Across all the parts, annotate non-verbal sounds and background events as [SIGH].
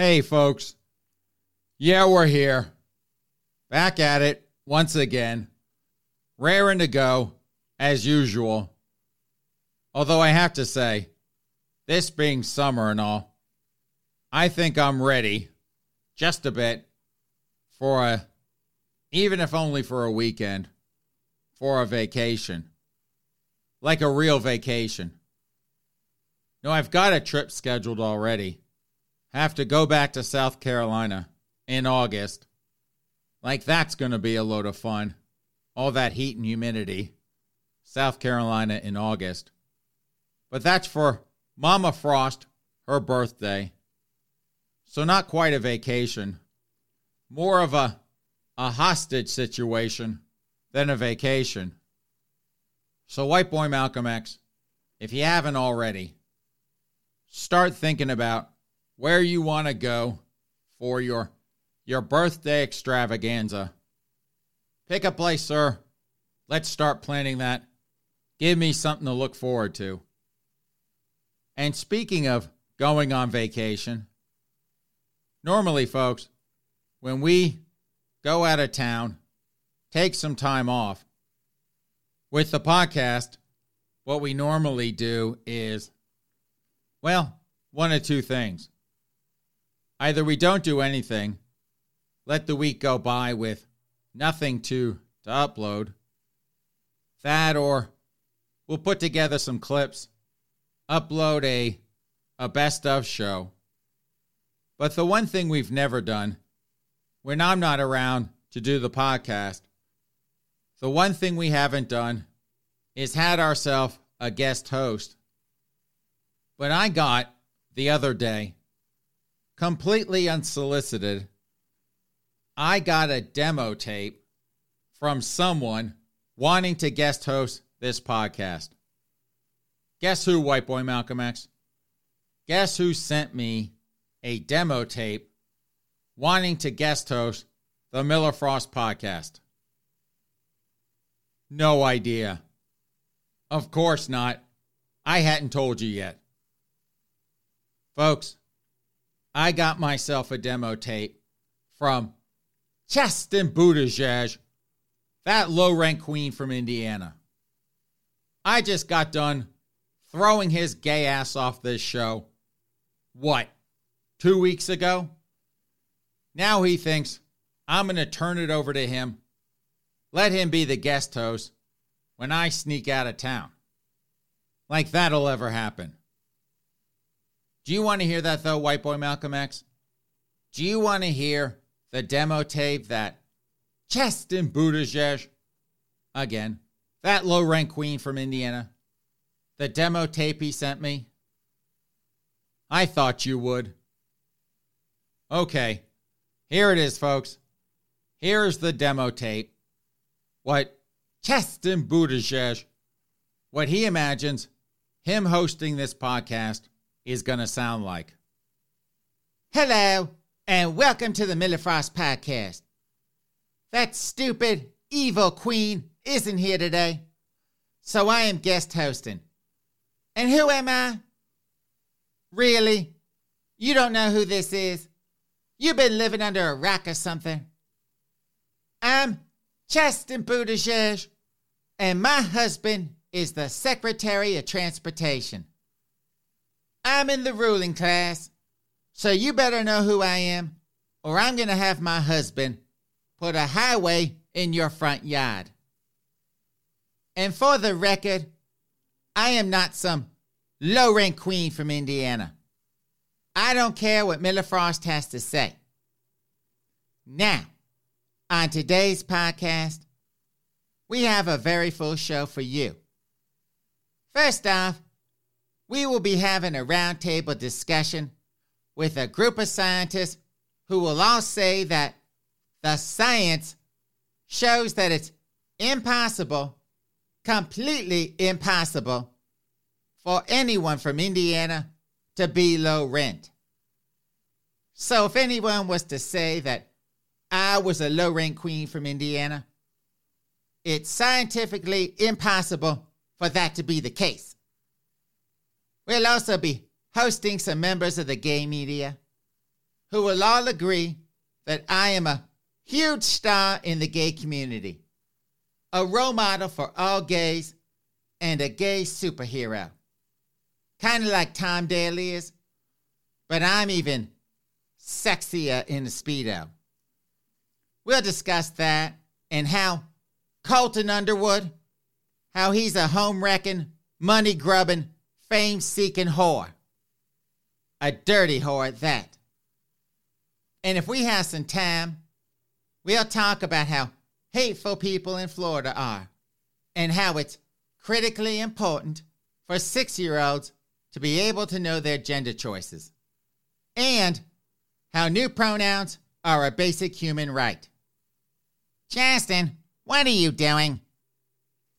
Hey, folks. Yeah, we're here. Back at it once again. Raring to go, as usual. Although I have to say, this being summer and all, I think I'm ready just a bit for a, even if only for a weekend, for a vacation. Like a real vacation. No, I've got a trip scheduled already. Have to go back to South Carolina in August. Like that's going to be a load of fun. All that heat and humidity. South Carolina in August. But that's for Mama Frost, her birthday. So not quite a vacation. More of a a hostage situation than a vacation. So white boy Malcolm X, if you haven't already, start thinking about where you want to go for your your birthday extravaganza. Pick a place, sir. Let's start planning that. Give me something to look forward to. And speaking of going on vacation, normally, folks, when we go out of town, take some time off, with the podcast, what we normally do is, well, one of two things. Either we don't do anything, let the week go by with nothing to, to upload, that or we'll put together some clips, upload a, a best of show. But the one thing we've never done, when I'm not around to do the podcast, the one thing we haven't done is had ourselves a guest host. But I got the other day completely unsolicited, I got a demo tape from someone wanting to guest host this podcast. Guess who, White Boy Malcolm X? Guess who sent me a demo tape wanting to guest host the Miller Frost podcast? No idea. Of course not. I hadn't told you yet. Folks, I got myself a demo tape from Chasten Buttigieg, that low rank queen from Indiana. I just got done throwing his gay ass off this show. What, two weeks ago? Now he thinks I'm going to turn it over to him, let him be the guest host when I sneak out of town. Like that'll ever happen. Do you want to hear that though, white boy Malcolm X? Do you want to hear the demo tape that Chasten Buttigieg, again, that low rank queen from Indiana, the demo tape he sent me? I thought you would. Okay, here it is, folks. Here's the demo tape. What Chasten Buttigieg, what he imagines him hosting this podcast is going to sound like. Hello, and welcome to the Miller Frost Podcast. That stupid, evil queen isn't here today, so I am guest hosting. And who am I? Really? You don't know who this is? You've been living under a rock or something. I'm Chasten Buttigieg, and my husband is the Secretary of Transportation. I'm in the ruling class, so you better know who I am, or I'm going to have my husband put a highway in your front yard. And for the record, I am not some low rank queen from Indiana. I don't care what Miller Frost has to say. Now, on today's podcast, we have a very full show for you. First off, we will be having a roundtable discussion with a group of scientists who will all say that the science shows that it's impossible, completely impossible, for anyone from Indiana to be low rent. So if anyone was to say that I was a low rent queen from Indiana, it's scientifically impossible for that to be the case. We'll also be hosting some members of the gay media who will all agree that I am a huge star in the gay community, a role model for all gays, and a gay superhero. Kind of like Tom Daley is, but I'm even sexier in the Speedo. We'll discuss that and how Colton Underwood, how he's a home wrecking, money grubbing, fame seeking whore. A dirty whore at that. And if we have some time, we'll talk about how hateful people in Florida are and how it's critically important for six year olds to be able to know their gender choices and how new pronouns are a basic human right. Chasten, what are you doing?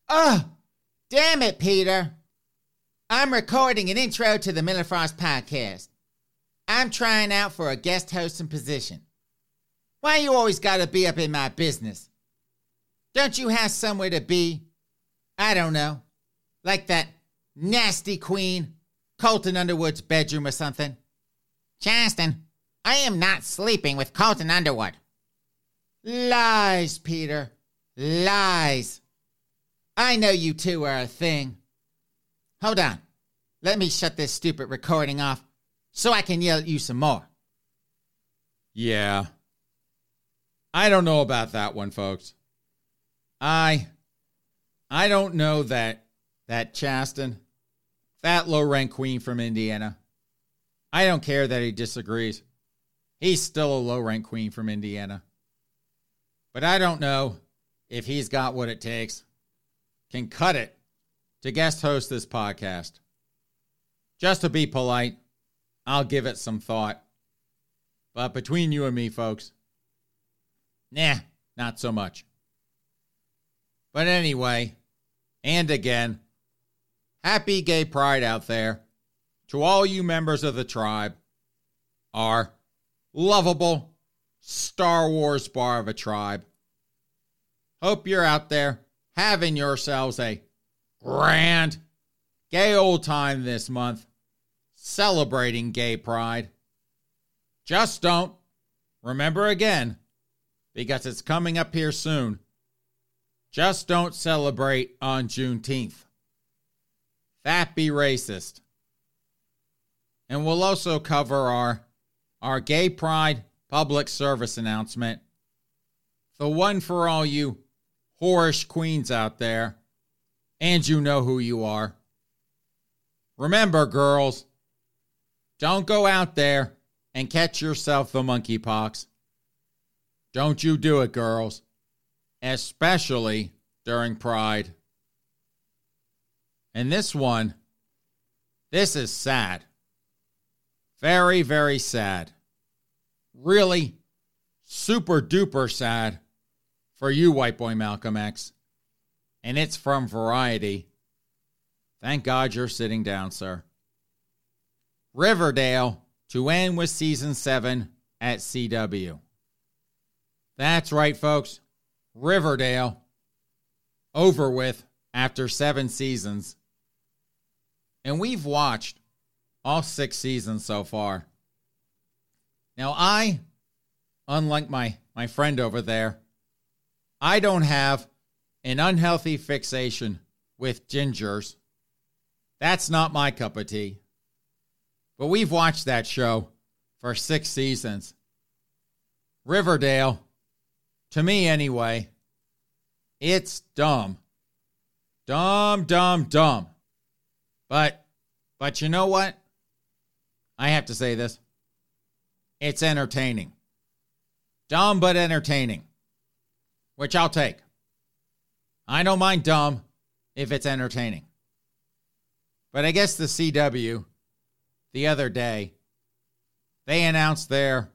Oh, damn it, Peter. I'm recording an intro to the Miller Frost podcast. I'm trying out for a guest hosting position. Why you always gotta be up in my business? Don't you have somewhere to be? I don't know. Like that nasty queen, Colton Underwood's bedroom or something. Chasten, I am not sleeping with Colton Underwood. Lies, Peter. Lies. I know you two are a thing. Hold on. Let me shut this stupid recording off so I can yell at you some more. Yeah. I don't know about that one, folks. I I don't know that that Chasten, that low rank queen from Indiana. I don't care that he disagrees. He's still a low rank queen from Indiana. But I don't know if he's got what it takes, can cut it to guest host this podcast. Just to be polite, I'll give it some thought. But between you and me, folks, nah, not so much. But anyway, and again, happy gay pride out there to all you members of the tribe, our lovable Star Wars bar of a tribe. Hope you're out there having yourselves a grand gay old time this month, celebrating gay pride. Just don't remember again, because it's coming up here soon. Just don't celebrate on Juneteenth. That be racist. And we'll also cover our, our gay pride public service announcement. The one for all you whorish queens out there, and you know who you are. Remember, girls, don't go out there and catch yourself the monkeypox. Don't you do it, girls, especially during Pride. And this one, this is sad. Very, very sad. Really super duper sad for you, white boy Malcolm X. And it's from Variety. Thank God you're sitting down, sir. Riverdale to end with season 7 at CW. That's right, folks. Riverdale over with after seven seasons. And we've watched all six seasons so far. Now, I, unlike my, my friend over there, I don't have an unhealthy fixation with gingers. That's not my cup of tea. But we've watched that show for six seasons. Riverdale, to me anyway, it's dumb. Dumb, dumb, dumb. But, but you know what? I have to say this. It's entertaining. Dumb, but entertaining which I'll take. I don't mind dumb if it's entertaining. But I guess the CW the other day, they announced their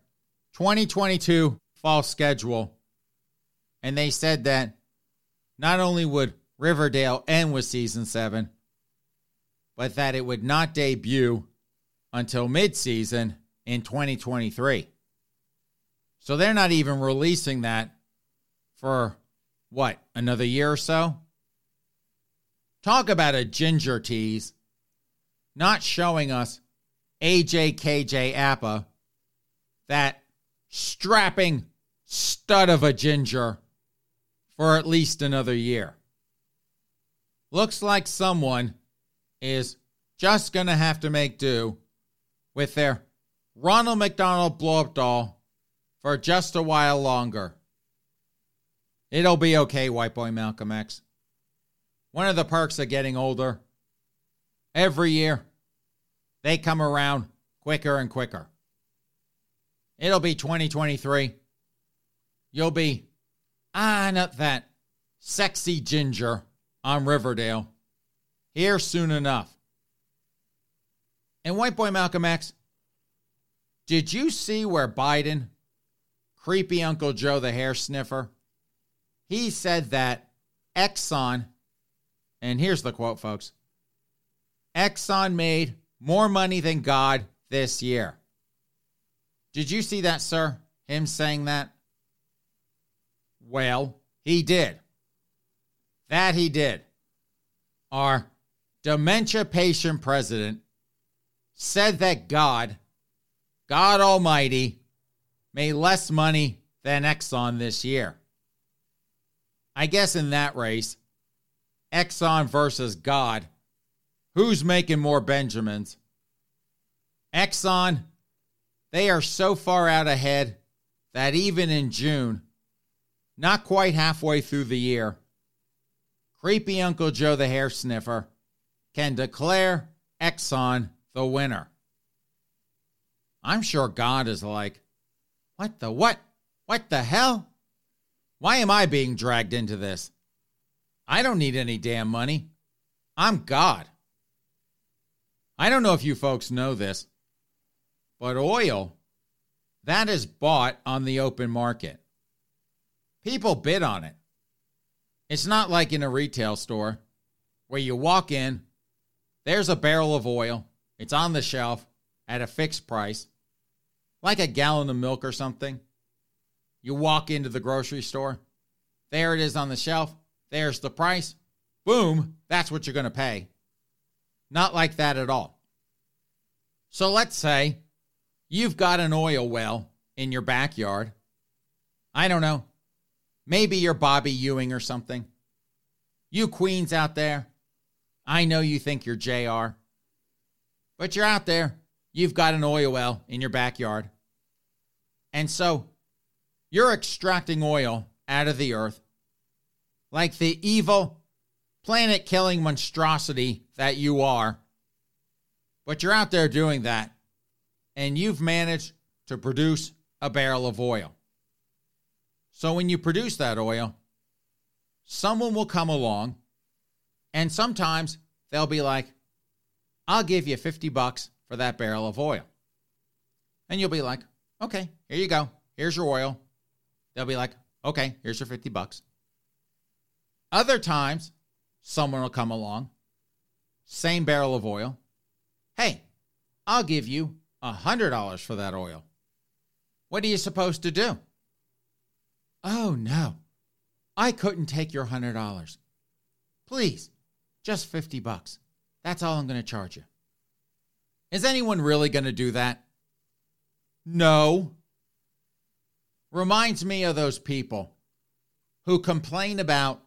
2022 fall schedule. And they said that not only would Riverdale end with season seven, but that it would not debut until midseason in 2023. So they're not even releasing that for what, another year or so? Talk about a ginger tease. Not showing us a KJ Apa, that strapping stud of a ginger for at least another year. Looks like someone is just going to have to make do with their Ronald McDonald blow up doll for just a while longer. It'll be okay, white boy Malcolm X. One of the perks of getting older, every year, they come around quicker and quicker. It'll be 2023. You'll be on up that sexy ginger on Riverdale here soon enough. And White Boy Malcolm X, did you see where Biden, creepy Uncle Joe the hair sniffer, he said that Exxon, and here's the quote, folks Exxon made more money than God this year. Did you see that, sir? Him saying that? Well, he did. That he did. Our dementia patient president said that God, God Almighty, made less money than Exxon this year. I guess in that race, Exxon versus God, who's making more Benjamins? Exxon, they are so far out ahead that even in June, not quite halfway through the year, creepy Uncle Joe the hair sniffer can declare Exxon the winner. I'm sure God is like, what the what? What the hell? Why am I being dragged into this? I don't need any damn money. I'm God. I don't know if you folks know this, but oil, that is bought on the open market. People bid on it. It's not like in a retail store where you walk in, there's a barrel of oil, it's on the shelf at a fixed price, like a gallon of milk or something. You walk into the grocery store, there it is on the shelf, there's the price. Boom, that's what you're going to pay. Not like that at all. So let's say you've got an oil well in your backyard. I don't know, Maybe you're Bobby Ewing or something. You queens out there, I know you think you're JR, but you're out there. You've got an oil well in your backyard. And so you're extracting oil out of the earth like the evil, planet killing monstrosity that you are. But you're out there doing that, and you've managed to produce a barrel of oil. So when you produce that oil, someone will come along and sometimes they'll be like, I'll give you 50 bucks for that barrel of oil. And you'll be like, okay, here you go. Here's your oil. They'll be like, okay, here's your 50 bucks. Other times, someone will come along, same barrel of oil. Hey, I'll give you a $100 for that oil. What are you supposed to do? Oh, no. I couldn't take your $100. Please, just 50 bucks. That's all I'm going to charge you. Is anyone really going to do that? No. Reminds me of those people who complain about,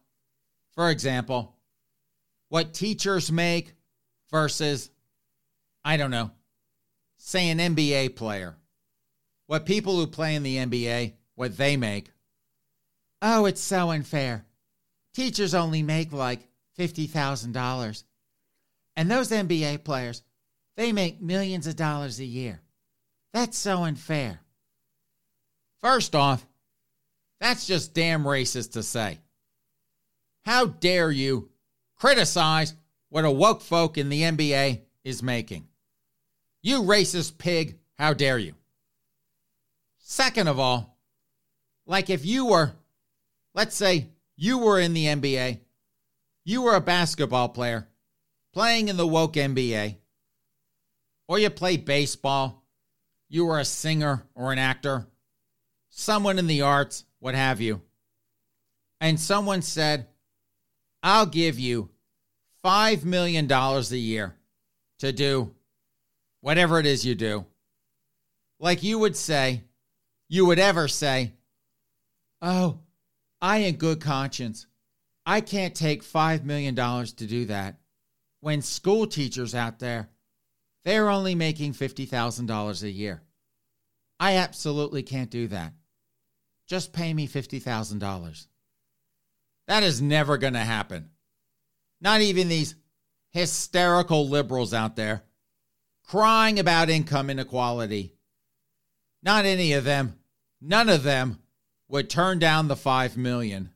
for example, what teachers make versus, I don't know, say an NBA player. What people who play in the NBA, what they make. Oh, it's so unfair. Teachers only make like $50,000. And those NBA players, they make millions of dollars a year. That's so unfair. First off, that's just damn racist to say. How dare you criticize what a woke folk in the NBA is making? You racist pig, how dare you? Second of all, like if you were let's say you were in the NBA, you were a basketball player playing in the woke NBA, or you played baseball, you were a singer or an actor, someone in the arts, what have you, and someone said, I'll give you $5 million a year to do whatever it is you do. Like you would say, you would ever say, Oh, I, in good conscience, I can't take $5 million to do that. When school teachers out there, they're only making $50,000 a year. I absolutely can't do that. Just pay me $50,000. That is never going to happen. Not even these hysterical liberals out there crying about income inequality. Not any of them, none of them would turn down the 5 million.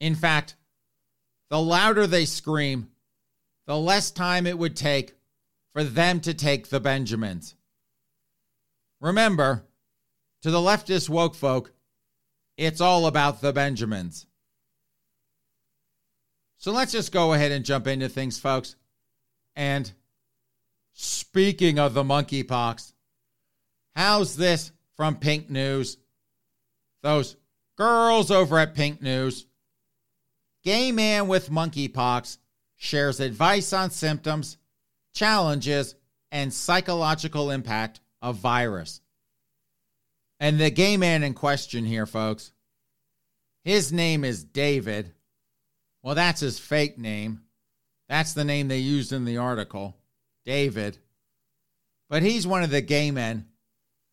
In fact, the louder they scream, the less time it would take for them to take the Benjamins. Remember, to the leftist woke folk, it's all about the Benjamins. So let's just go ahead and jump into things, folks. And speaking of the monkeypox, how's this from Pink News? Those girls over at Pink News. Gay man with monkeypox shares advice on symptoms, challenges, and psychological impact of virus. And the gay man in question here, folks, his name is David. Well, that's his fake name. That's the name they used in the article, David. But he's one of the gay men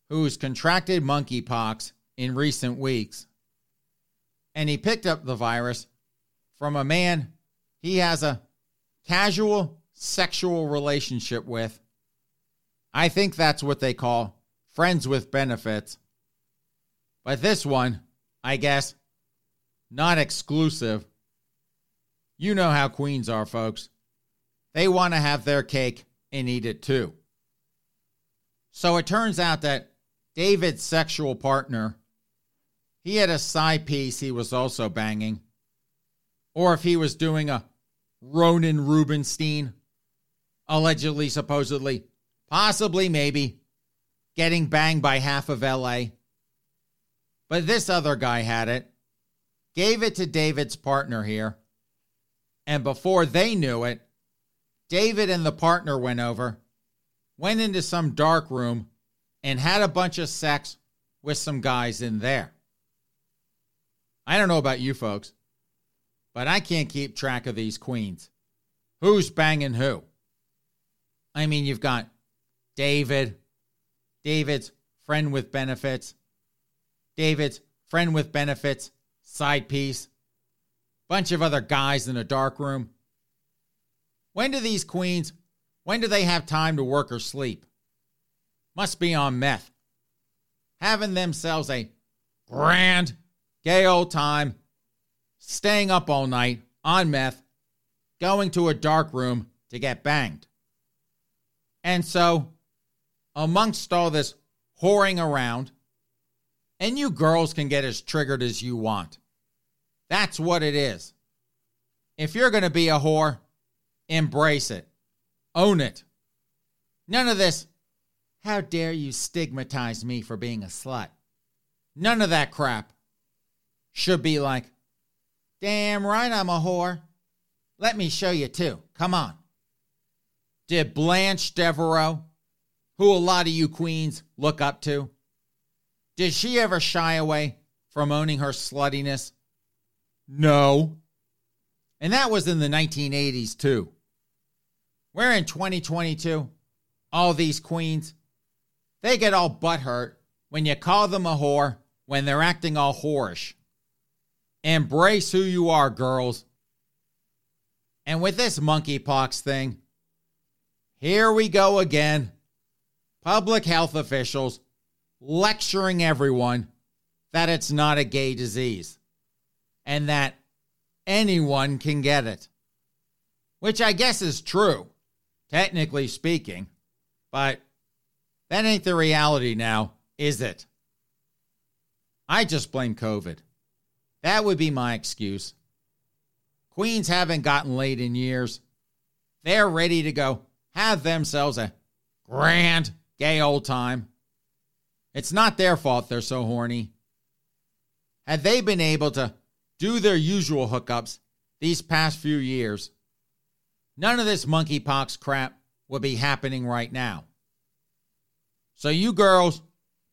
who's contracted monkeypox in recent weeks. And he picked up the virus from a man he has a casual sexual relationship with. I think that's what they call friends with benefits. But this one, I guess, not exclusive. You know how queens are, folks. They want to have their cake and eat it too. So it turns out that David's sexual partner, he had a side piece he was also banging. Or if he was doing a Ronan Rubenstein, allegedly, supposedly, possibly, maybe, getting banged by half of LA. But this other guy had it, gave it to David's partner here, and before they knew it, David and the partner went over, went into some dark room, and had a bunch of sex with some guys in there. I don't know about you folks, but I can't keep track of these queens. Who's banging who? I mean, you've got David, David's friend with benefits, David's friend with benefits, side piece, bunch of other guys in a dark room. When do these queens, when do they have time to work or sleep? Must be on meth. Having themselves a grand, gay old time, staying up all night on meth, going to a dark room to get banged. And so, amongst all this whoring around, and you girls can get as triggered as you want. That's what it is. If you're going to be a whore, embrace it, own it. None of this, how dare you stigmatize me for being a slut? None of that crap should be like, damn right I'm a whore. Let me show you too. Come on. Did Blanche Devereaux, who a lot of you queens look up to, did she ever shy away from owning her sluttiness? No. And that was in the 1980s, too. We're in 2022. All these queens, they get all butthurt when you call them a whore when they're acting all whorish. Embrace who you are, girls. And with this monkeypox thing, here we go again. Public health officials lecturing everyone that it's not a gay disease and that anyone can get it. Which I guess is true, technically speaking, but that ain't the reality now, is it? I just blame COVID. That would be my excuse. Queens haven't gotten laid in years. They're ready to go have themselves a grand gay old time. It's not their fault they're so horny. Had they been able to do their usual hookups these past few years, none of this monkeypox crap would be happening right now. So, you girls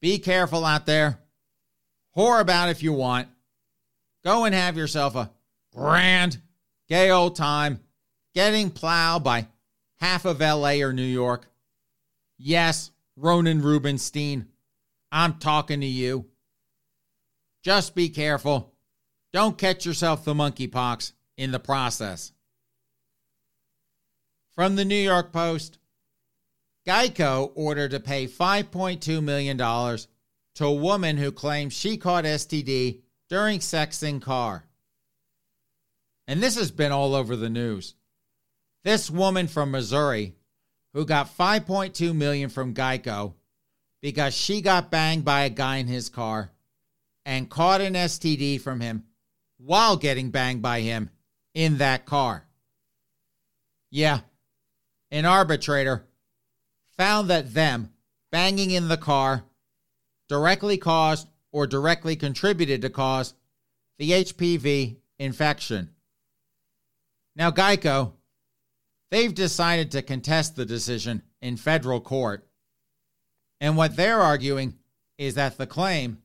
be careful out there. Whore about if you want. Go and have yourself a grand, gay old time getting plowed by half of LA or New York. Yes, Ronan Rubenstein, I'm talking to you. Just be careful. Don't catch yourself the monkeypox in the process. From the New York Post, Geico ordered to pay $5.2 million to a woman who claims she caught STD during sex in car. And this has been all over the news. This woman from Missouri who got 5.2 million from Geico because she got banged by a guy in his car and caught an STD from him while getting banged by him in that car. Yeah, an arbitrator found that them banging in the car directly caused or directly contributed to cause the HPV infection. Now, Geico, they've decided to contest the decision in federal court. And what they're arguing is that the claim,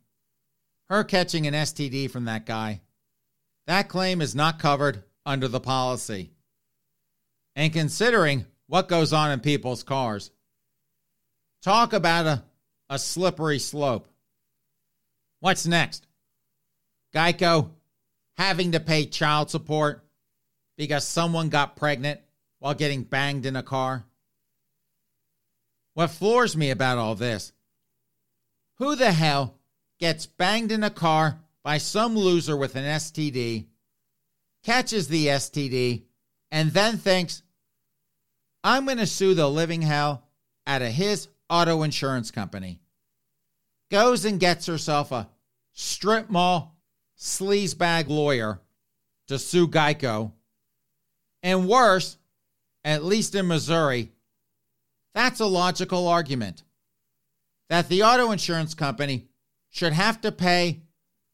her catching an STD from that guy, that claim is not covered under the policy. And considering what goes on in people's cars, talk about a, a slippery slope. What's next? Geico having to pay child support because someone got pregnant while getting banged in a car? What floors me about all this? Who the hell gets banged in a car by some loser with an STD, catches the STD, and then thinks, I'm going to sue the living hell out of his auto insurance company? Goes and gets herself a strip mall sleazebag lawyer to sue Geico. And worse, at least in Missouri, that's a logical argument that the auto insurance company should have to pay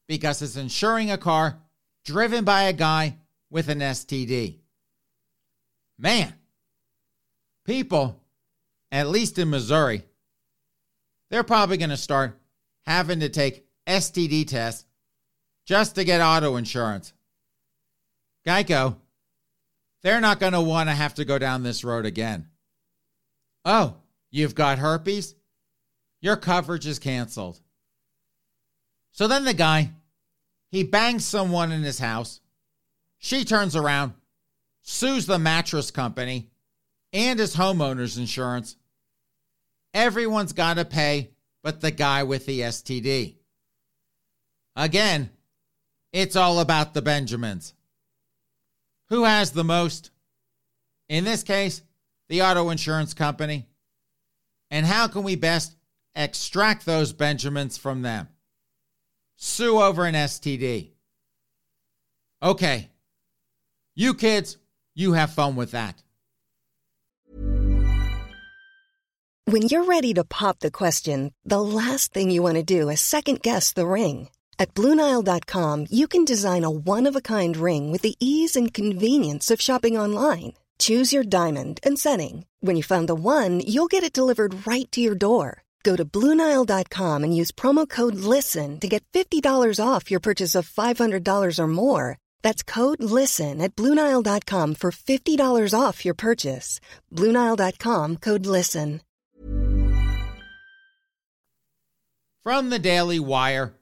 because it's insuring a car driven by a guy with an STD. Man, people, at least in Missouri, they're probably going to start having to take STD tests just to get auto insurance. Geico, they're not going to want to have to go down this road again. Oh, you've got herpes? Your coverage is canceled. So then the guy, he bangs someone in his house. She turns around, sues the mattress company and his homeowner's insurance. Everyone's got to pay but the guy with the STD. Again, it's all about the Benjamins. Who has the most? In this case, the auto insurance company. And how can we best extract those Benjamins from them? Sue over an STD. Okay. You kids, you have fun with that. When you're ready to pop the question, the last thing you want to do is second guess the ring. At Bluenile.com, you can design a one of a kind ring with the ease and convenience of shopping online. Choose your diamond and setting. When you find the one, you'll get it delivered right to your door. Go to Bluenile.com and use promo code LISTEN to get $50 off your purchase of $500 or more. That's code LISTEN at Bluenile.com for $50 off your purchase. Bluenile.com code LISTEN. From the Daily Wire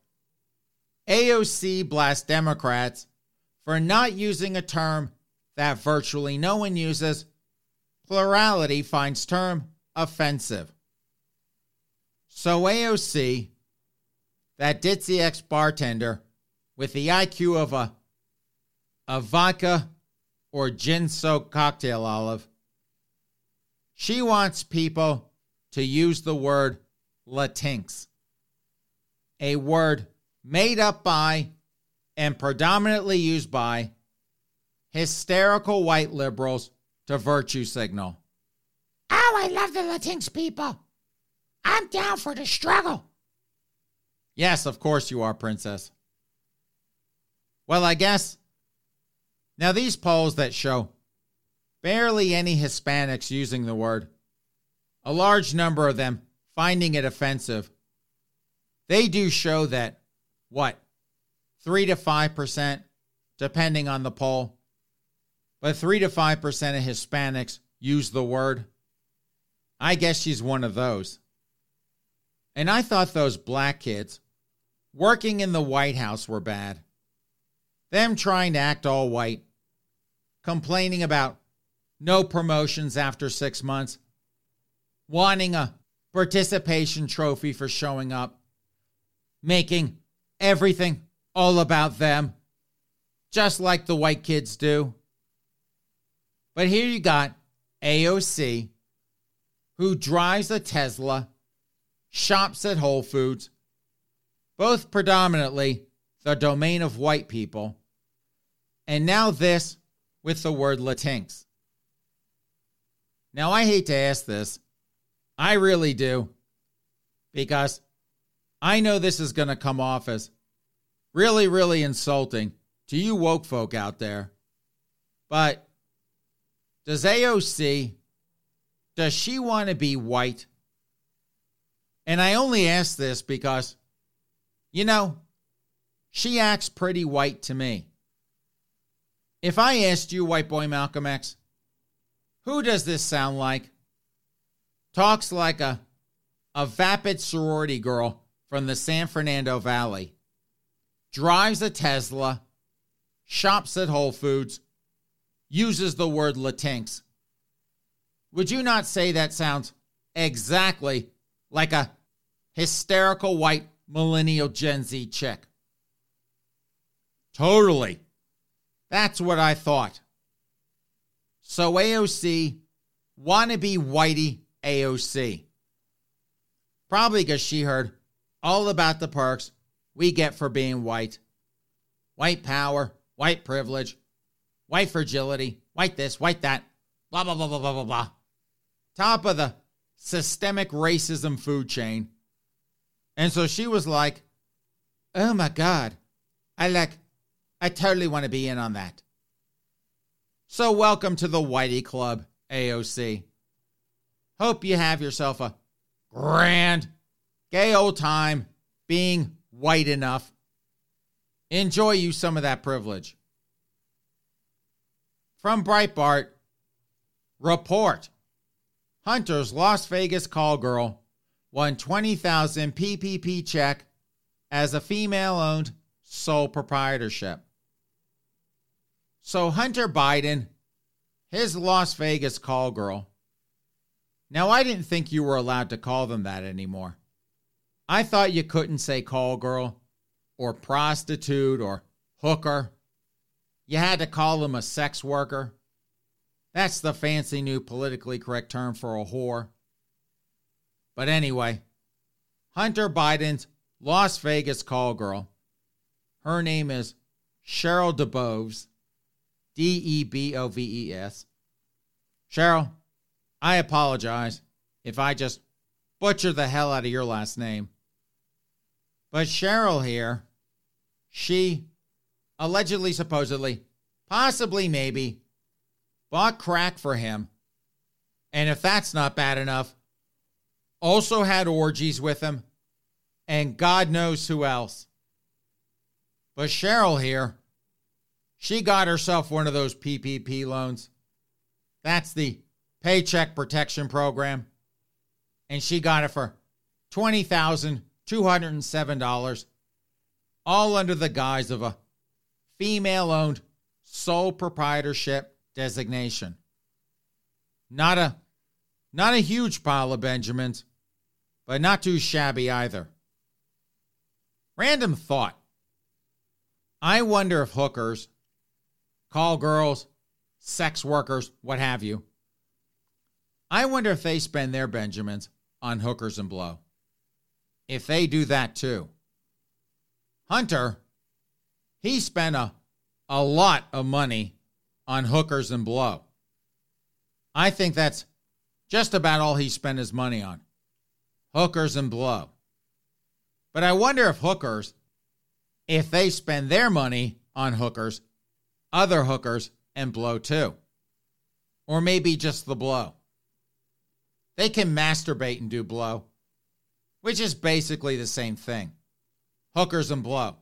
AOC blasts Democrats for not using a term that virtually no one uses, plurality finds term offensive. So AOC, that ditzy ex bartender with the IQ of a, a vodka or gin soaked cocktail olive, she wants people to use the word Latinx, a word made up by and predominantly used by hysterical white liberals to virtue signal. Oh, I love the Latinx people. I'm down for the struggle. Yes, of course you are, Princess. Well, I guess. Now, these polls that show barely any Hispanics using the word, a large number of them finding it offensive, they do show that, what, 3 to 5%, depending on the poll, but 3 to 5% of Hispanics use the word. I guess she's one of those. And I thought those black kids working in the White House were bad. Them trying to act all white, complaining about no promotions after six months, wanting a participation trophy for showing up, making everything all about them, just like the white kids do. But here you got AOC, who drives a Tesla, shops at Whole Foods, both predominantly the domain of white people, and now this with the word Latinx. Now, I hate to ask this. I really do. Because I know this is going to come off as really, really insulting to you woke folk out there. But does AOC, does she want to be white? And I only ask this because, you know, she acts pretty white to me. If I asked you, white boy Malcolm X, who does this sound like? Talks like a, a vapid sorority girl from the San Fernando Valley. Drives a Tesla, shops at Whole Foods, uses the word Latinx. Would you not say that sounds exactly like a hysterical white millennial Gen Z chick? Totally. That's what I thought. So AOC, wannabe whitey AOC. Probably because she heard all about the perks we get for being white. White power, white privilege, white fragility, white this, white that, blah, blah, blah, blah, blah, blah, blah. Top of the systemic racism food chain. And so she was like, oh my God, I like, I totally want to be in on that. So, welcome to the Whitey Club, AOC. Hope you have yourself a grand, gay old time being white enough. Enjoy you some of that privilege. From Breitbart, report Hunter's Las Vegas call girl won 20,000 PPP check as a female owned sole proprietorship. So Hunter Biden, his Las Vegas call girl. Now I didn't think you were allowed to call them that anymore. I thought you couldn't say call girl or prostitute or hooker. You had to call them a sex worker. That's the fancy new politically correct term for a whore. But anyway, Hunter Biden's Las Vegas call girl. Her name is Cheryl DeBoves. D E B O V E S. Cheryl, I apologize if I just butcher the hell out of your last name. But Cheryl here, she allegedly, supposedly, possibly, maybe, bought crack for him. And if that's not bad enough, also had orgies with him, and God knows who else. But Cheryl here, she got herself one of those PPP loans. That's the Paycheck Protection Program. And she got it for $20,207, all under the guise of a female owned sole proprietorship designation. Not a not a huge pile of Benjamins, but not too shabby either. Random thought. I wonder if hookers call girls, sex workers, what have you. I wonder if they spend their Benjamins on hookers and blow. If they do that too. Hunter, he spent a, a lot of money on hookers and blow. I think that's just about all he spent his money on hookers and blow. But I wonder if hookers, if they spend their money on hookers, other hookers and blow too. Or maybe just the blow. They can masturbate and do blow. which is basically the same thing. Hookers and blow.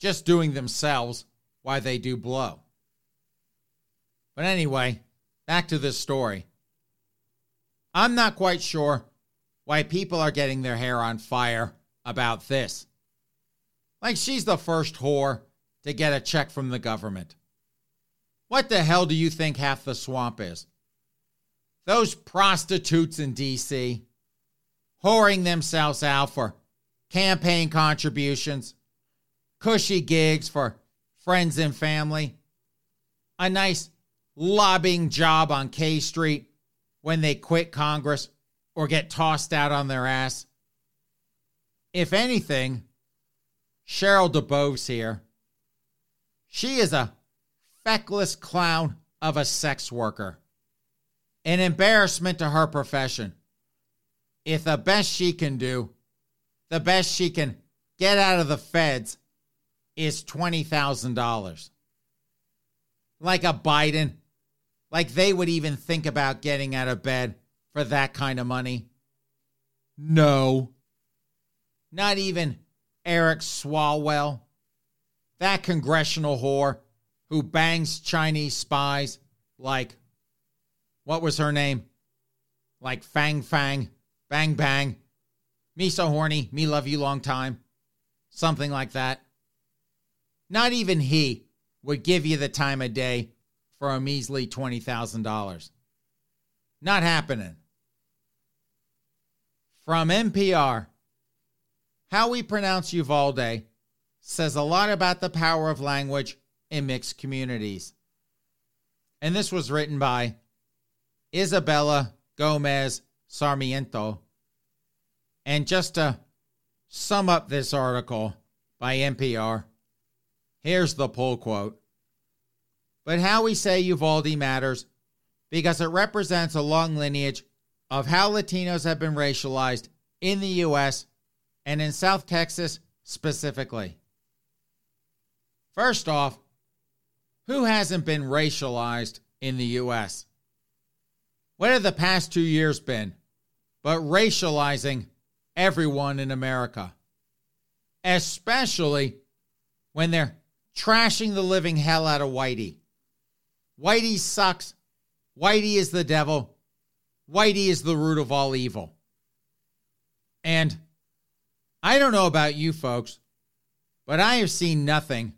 Just doing themselves why they do blow. But anyway, back to this story. I'm not quite sure why people are getting their hair on fire about this. Like she's the first whore to get a check from the government. What the hell do you think half the swamp is? Those prostitutes in D.C. whoring themselves out for campaign contributions, cushy gigs for friends and family, a nice lobbying job on K Street when they quit Congress or get tossed out on their ass. If anything, Cheryl DeBose here, she is a feckless clown of a sex worker, an embarrassment to her profession. If the best she can do, the best she can get out of the feds is $20,000. Like a Biden, like they would even think about getting out of bed for that kind of money. No. Not even Eric Swalwell, that congressional whore who bangs Chinese spies like, what was her name? Like Fang Fang, Bang Bang, me so horny, me love you long time, something like that. Not even he would give you the time of day for a measly $20,000. Not happening. From NPR, how we pronounce Uvalde says a lot about the power of language in mixed communities. And this was written by Isabella Gomez Sarmiento. And just to sum up this article by NPR, here's the pull quote. But how we say Uvalde matters because it represents a long lineage of how Latinos have been racialized in the U.S. and in South Texas specifically. First off, who hasn't been racialized in the U.S.? What have the past two years been but racializing everyone in America? Especially when they're trashing the living hell out of Whitey. Whitey sucks. Whitey is the devil. Whitey is the root of all evil. And I don't know about you folks, but I have seen nothing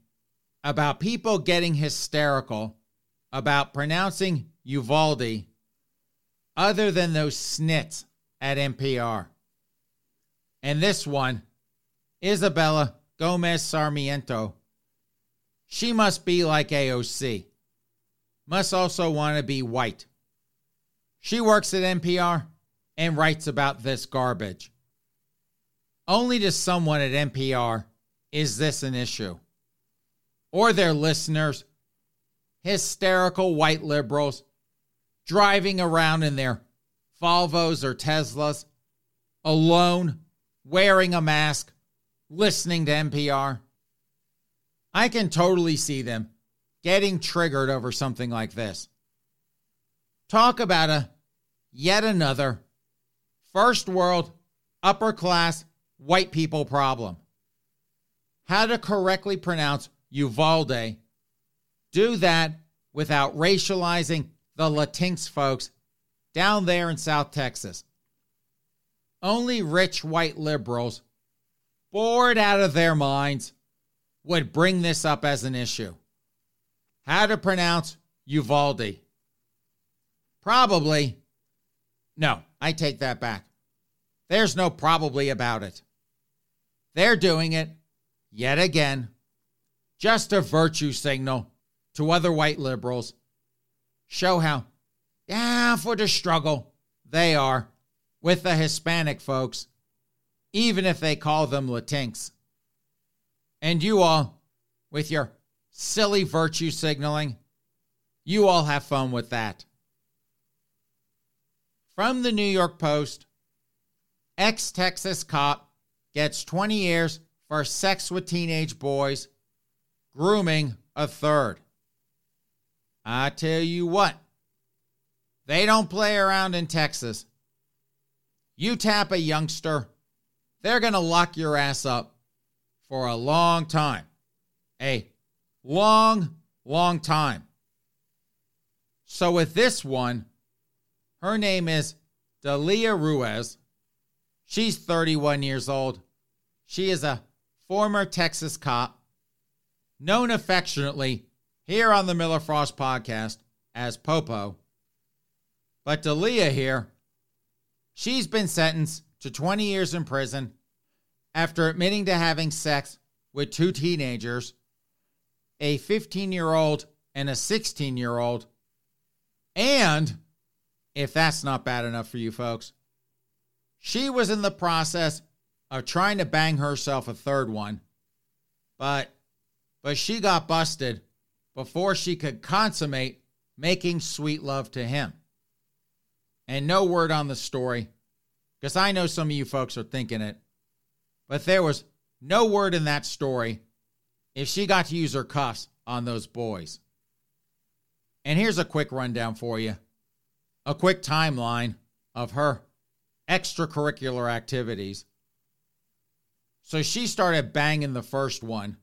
about people getting hysterical about pronouncing Uvalde other than those snits at NPR. And this one, Isabella Gomez Sarmiento, she must be like AOC, must also want to be white. She works at NPR and writes about this garbage. Only to someone at NPR is this an issue. Or their listeners, hysterical white liberals driving around in their Volvos or Teslas, alone, wearing a mask, listening to NPR. I can totally see them getting triggered over something like this. Talk about a yet another first world, upper class, white people problem. How to correctly pronounce Uvalde. Do that without racializing the Latinx folks down there in South Texas. Only rich white liberals, bored out of their minds, would bring this up as an issue. How to pronounce Uvalde? Probably. No, I take that back. There's no probably about it. They're doing it yet again, just a virtue signal to other white liberals. Show how down for the struggle they are with the Hispanic folks, even if they call them Latinx. And you all, with your silly virtue signaling, you all have fun with that. From the New York Post, ex Texas cop gets 20 years for sex with teenage boys, grooming a third. I tell you what, they don't play around in Texas. You tap a youngster they're going to lock your ass up for a long time. A long, long time. So with this one, her name is Dalia Ruiz. She's 31 years old. She is a former Texas cop, known affectionately here on the Miller Frost podcast as Popo. But Dalia here, she's been sentenced to 20 years in prison after admitting to having sex with two teenagers, a 15 year old and a 16 year old. And if that's not bad enough for you folks, she was in the process of trying to bang herself a third one, but but she got busted before she could consummate making sweet love to him. And no word on the story, because I know some of you folks are thinking it, but there was no word in that story if she got to use her cuffs on those boys. And here's a quick rundown for you a quick timeline of her extracurricular activities. So she started banging the first one,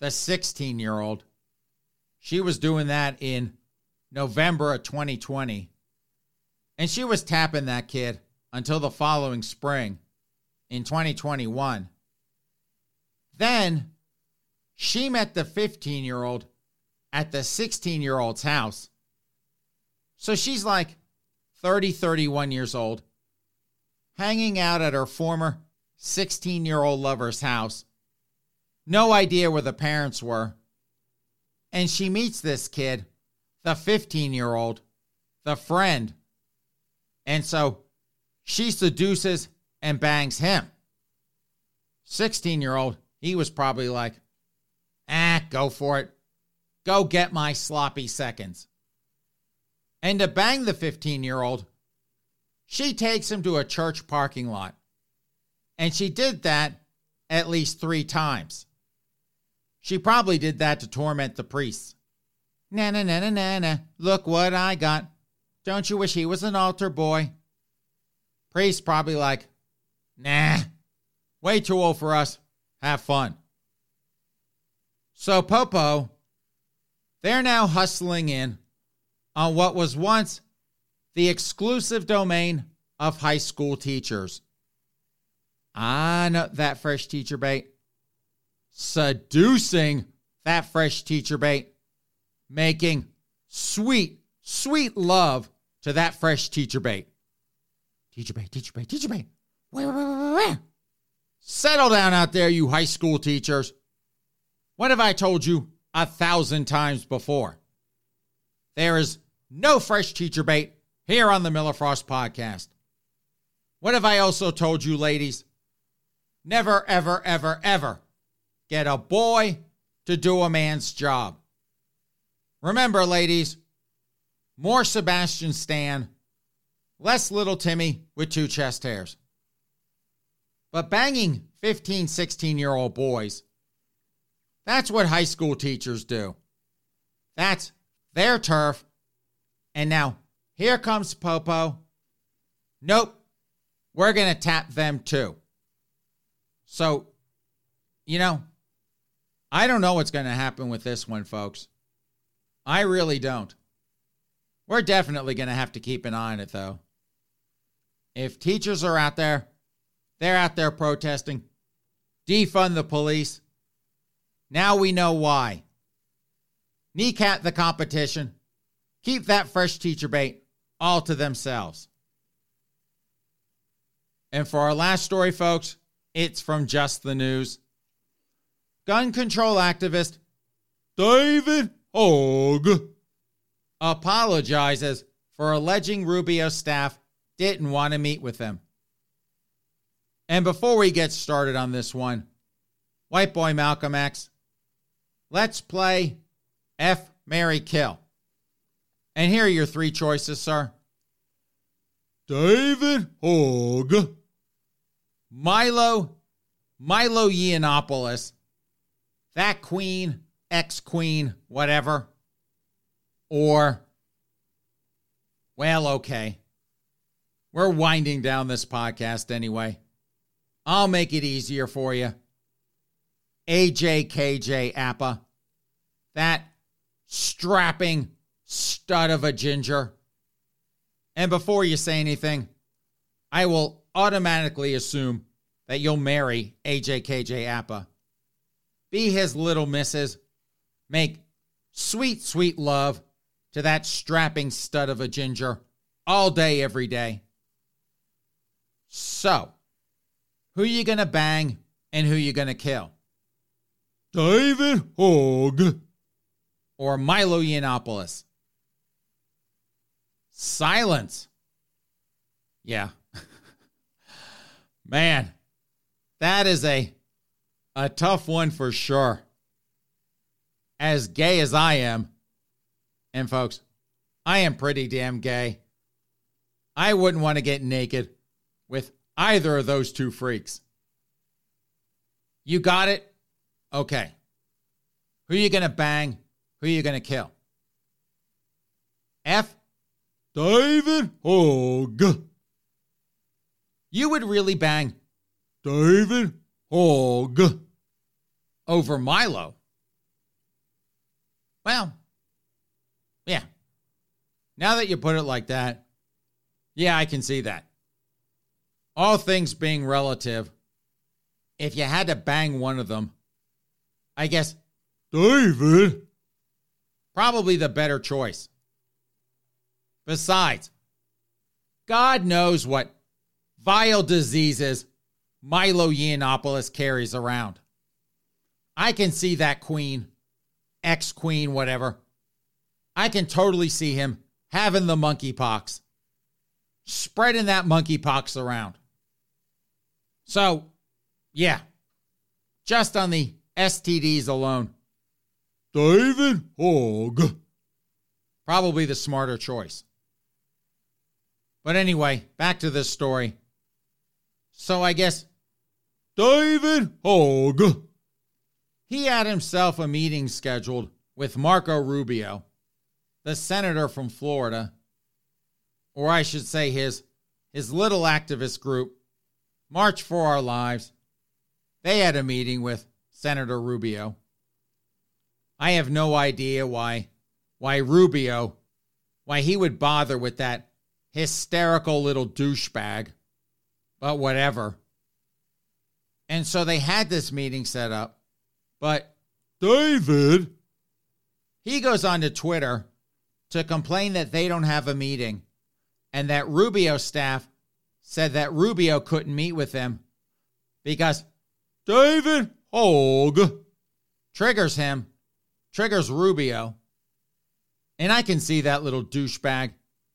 the 16 year old. She was doing that in November of 2020. And she was tapping that kid until the following spring in 2021. Then she met the 15 year old at the 16 year old's house. So she's like 30, 31 years old, hanging out at her former 16 year old lover's house. No idea where the parents were. And she meets this kid, the 15 year old, the friend. And so she seduces and bangs him. 16 year old, he was probably like, ah, go for it. Go get my sloppy seconds. And to bang the 15 year old, she takes him to a church parking lot. And she did that at least three times. She probably did that to torment the priests. Na na na na na na, look what I got. Don't you wish he was an altar boy? Priest probably like, nah, way too old for us. Have fun. So Popo, they're now hustling in on what was once the exclusive domain of high school teachers. Know that fresh teacher bait. Seducing that fresh teacher bait. Making sweet, sweet love to that fresh teacher bait. Teacher bait, teacher bait, teacher bait. Settle down out there, you high school teachers. What have I told you a thousand times before? There is no fresh teacher bait here on the Miller Frost podcast. What have I also told you, ladies? Never, ever, ever, ever get a boy to do a man's job. Remember, ladies, more Sebastian Stan, less little Timmy with two chest hairs. But banging 15, 16 year old boys, that's what high school teachers do. That's their turf. And now here comes Popo. Nope. We're going to tap them too. So, you know, I don't know what's going to happen with this one, folks. I really don't. We're definitely going to have to keep an eye on it, though. If teachers are out there, they're out there protesting, defund the police. Now we know why. Kneecap the competition. Keep that fresh teacher bait all to themselves. And for our last story, folks, it's from Just the News. Gun control activist David Hogg apologizes for alleging Rubio staff didn't want to meet with him. And before we get started on this one, White Boy Malcolm X, let's play F Mary Kill. And here are your three choices, sir David Hogg, Milo, Milo Yiannopoulos, that queen, ex queen, whatever, or, well, okay. We're winding down this podcast anyway. I'll make it easier for you. A KJ Apa, that strapping stud of a ginger. And before you say anything, I will automatically assume that you'll marry a KJ Apa. Be his little missus. Make sweet, sweet love to that strapping stud of a ginger all day, every day. So, who you gonna bang and who you gonna kill? David Hogg. Or Milo Yiannopoulos? Silence. Yeah. [LAUGHS] Man, that is a a tough one for sure. As gay as I am, and folks, I am pretty damn gay. I wouldn't want to get naked with either of those two freaks. You got it? Okay. Who are you going to bang? Who are you going to kill? F. David Hogg. You would really bang David Hogg. over Milo. Well, yeah. Now that you put it like that, yeah, I can see that. All things being relative, if you had to bang one of them, I guess David. probably the better choice. Besides, God knows what vile diseases Milo Yiannopoulos carries around. I can see that queen, ex queen, whatever. I can totally see him having the monkeypox, spreading that monkeypox around. So, yeah, just on the STDs alone, David Hogg. probably the smarter choice. But anyway, back to this story. So I guess David Hogg. he had himself a meeting scheduled with Marco Rubio, the senator from Florida, or I should say his his little activist group, March for Our Lives. They had a meeting with Senator Rubio. I have no idea why why Rubio why he would bother with that hysterical little douchebag, but whatever. And so they had this meeting set up, but David. he goes on to Twitter to complain that they don't have a meeting and that Rubio staff said that Rubio couldn't meet with him because David Hogg. triggers him, triggers Rubio. And I can see that little douchebag,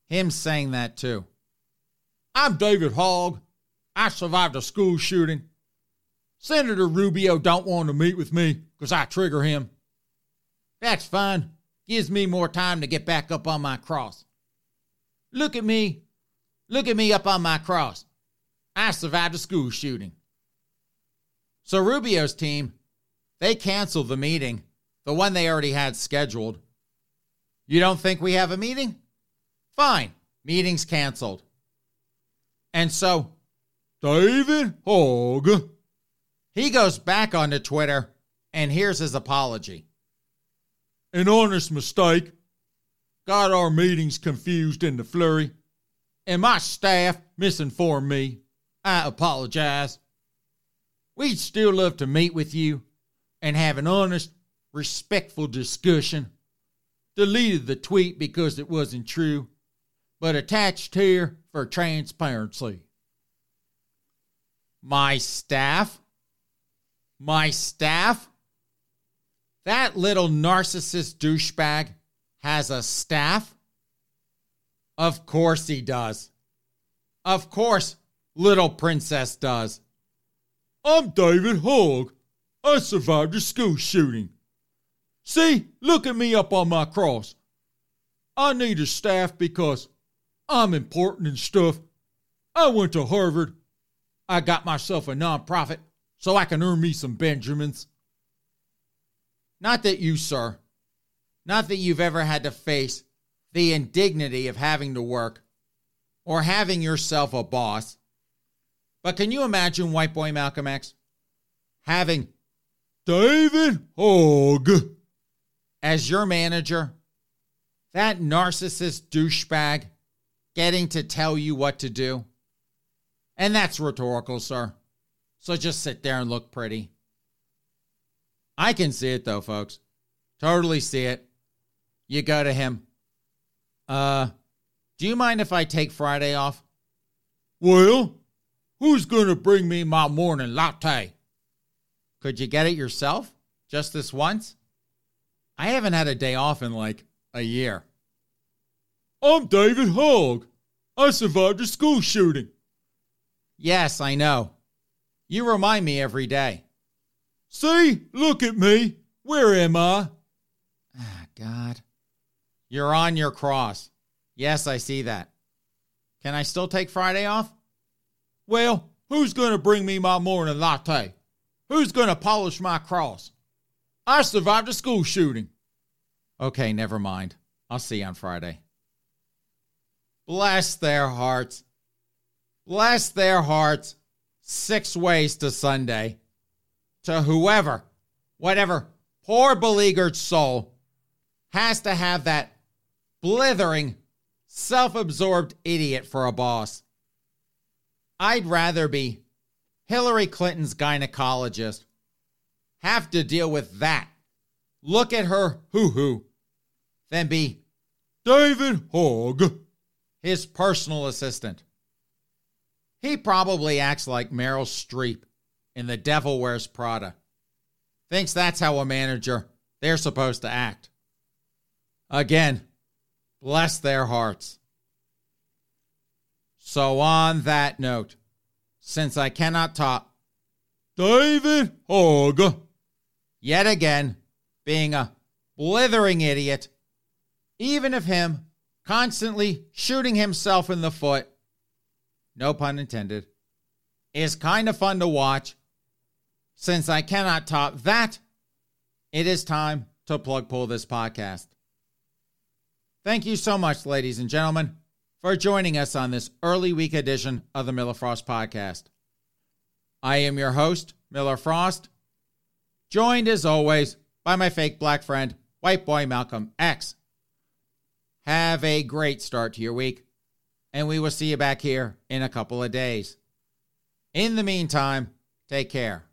him saying that too. I'm David Hogg. I survived a school shooting. Senator Rubio don't want to meet with me because I trigger him. That's fine. Gives me more time to get back up on my cross. Look at me. Look at me up on my cross. I survived a school shooting. So Rubio's team, they canceled the meeting, the one they already had scheduled. You don't think we have a meeting? Fine. Meeting's canceled. And so David Hogg. he goes back onto Twitter and here's his apology. An honest mistake. Got our meetings confused in the flurry. And my staff misinformed me. I apologize. We'd still love to meet with you and have an honest, respectful discussion. Deleted the tweet because it wasn't true, but attached here for transparency. My staff? My staff? That little narcissist douchebag has a staff? Of course he does. Of course, little princess does. I'm David Hogg. I survived a school shooting. See, look at me up on my cross. I need a staff because I'm important and stuff. I went to Harvard. I got myself a nonprofit so I can earn me some Benjamins. Not that you, sir, not that you've ever had to face the indignity of having to work or having yourself a boss. But can you imagine white boy Malcolm X having David Hogg as your manager, that narcissist douchebag getting to tell you what to do? And that's rhetorical, sir. So just sit there and look pretty. I can see it though, folks. Totally see it. You go to him. Uh, do you mind if I take Friday off? Well, who's gonna bring me my morning latte? Could you get it yourself? Just this once? I haven't had a day off in like a year. I'm David Hogg. I survived a school shooting. Yes, I know. You remind me every day. See, look at me. Where am I? Ah, God. You're on your cross. Yes, I see that. Can I still take Friday off? Well, who's going to bring me my morning latte? Who's going to polish my cross? I survived a school shooting. Okay, never mind. I'll see you on Friday. Bless their hearts. Bless their hearts. Six ways to Sunday. To whoever, whatever poor beleaguered soul has to have that blithering, self absorbed idiot for a boss. I'd rather be Hillary Clinton's gynecologist, have to deal with that, look at her hoo hoo, than be David Hogg, his personal assistant. He probably acts like Meryl Streep in The Devil Wears Prada. Thinks that's how a manager they're supposed to act. Again, bless their hearts. So, on that note, since I cannot top David Hogg, yet again being a blithering idiot, even of him constantly shooting himself in the foot, no pun intended, is kind of fun to watch. Since I cannot top that, it is time to plug pull this podcast. Thank you so much, ladies and gentlemen, for joining us on this early week edition of the Miller Frost Podcast. I am your host, Miller Frost, joined as always by my fake black friend, white boy Malcolm X. Have a great start to your week, and we will see you back here in a couple of days. In the meantime, take care.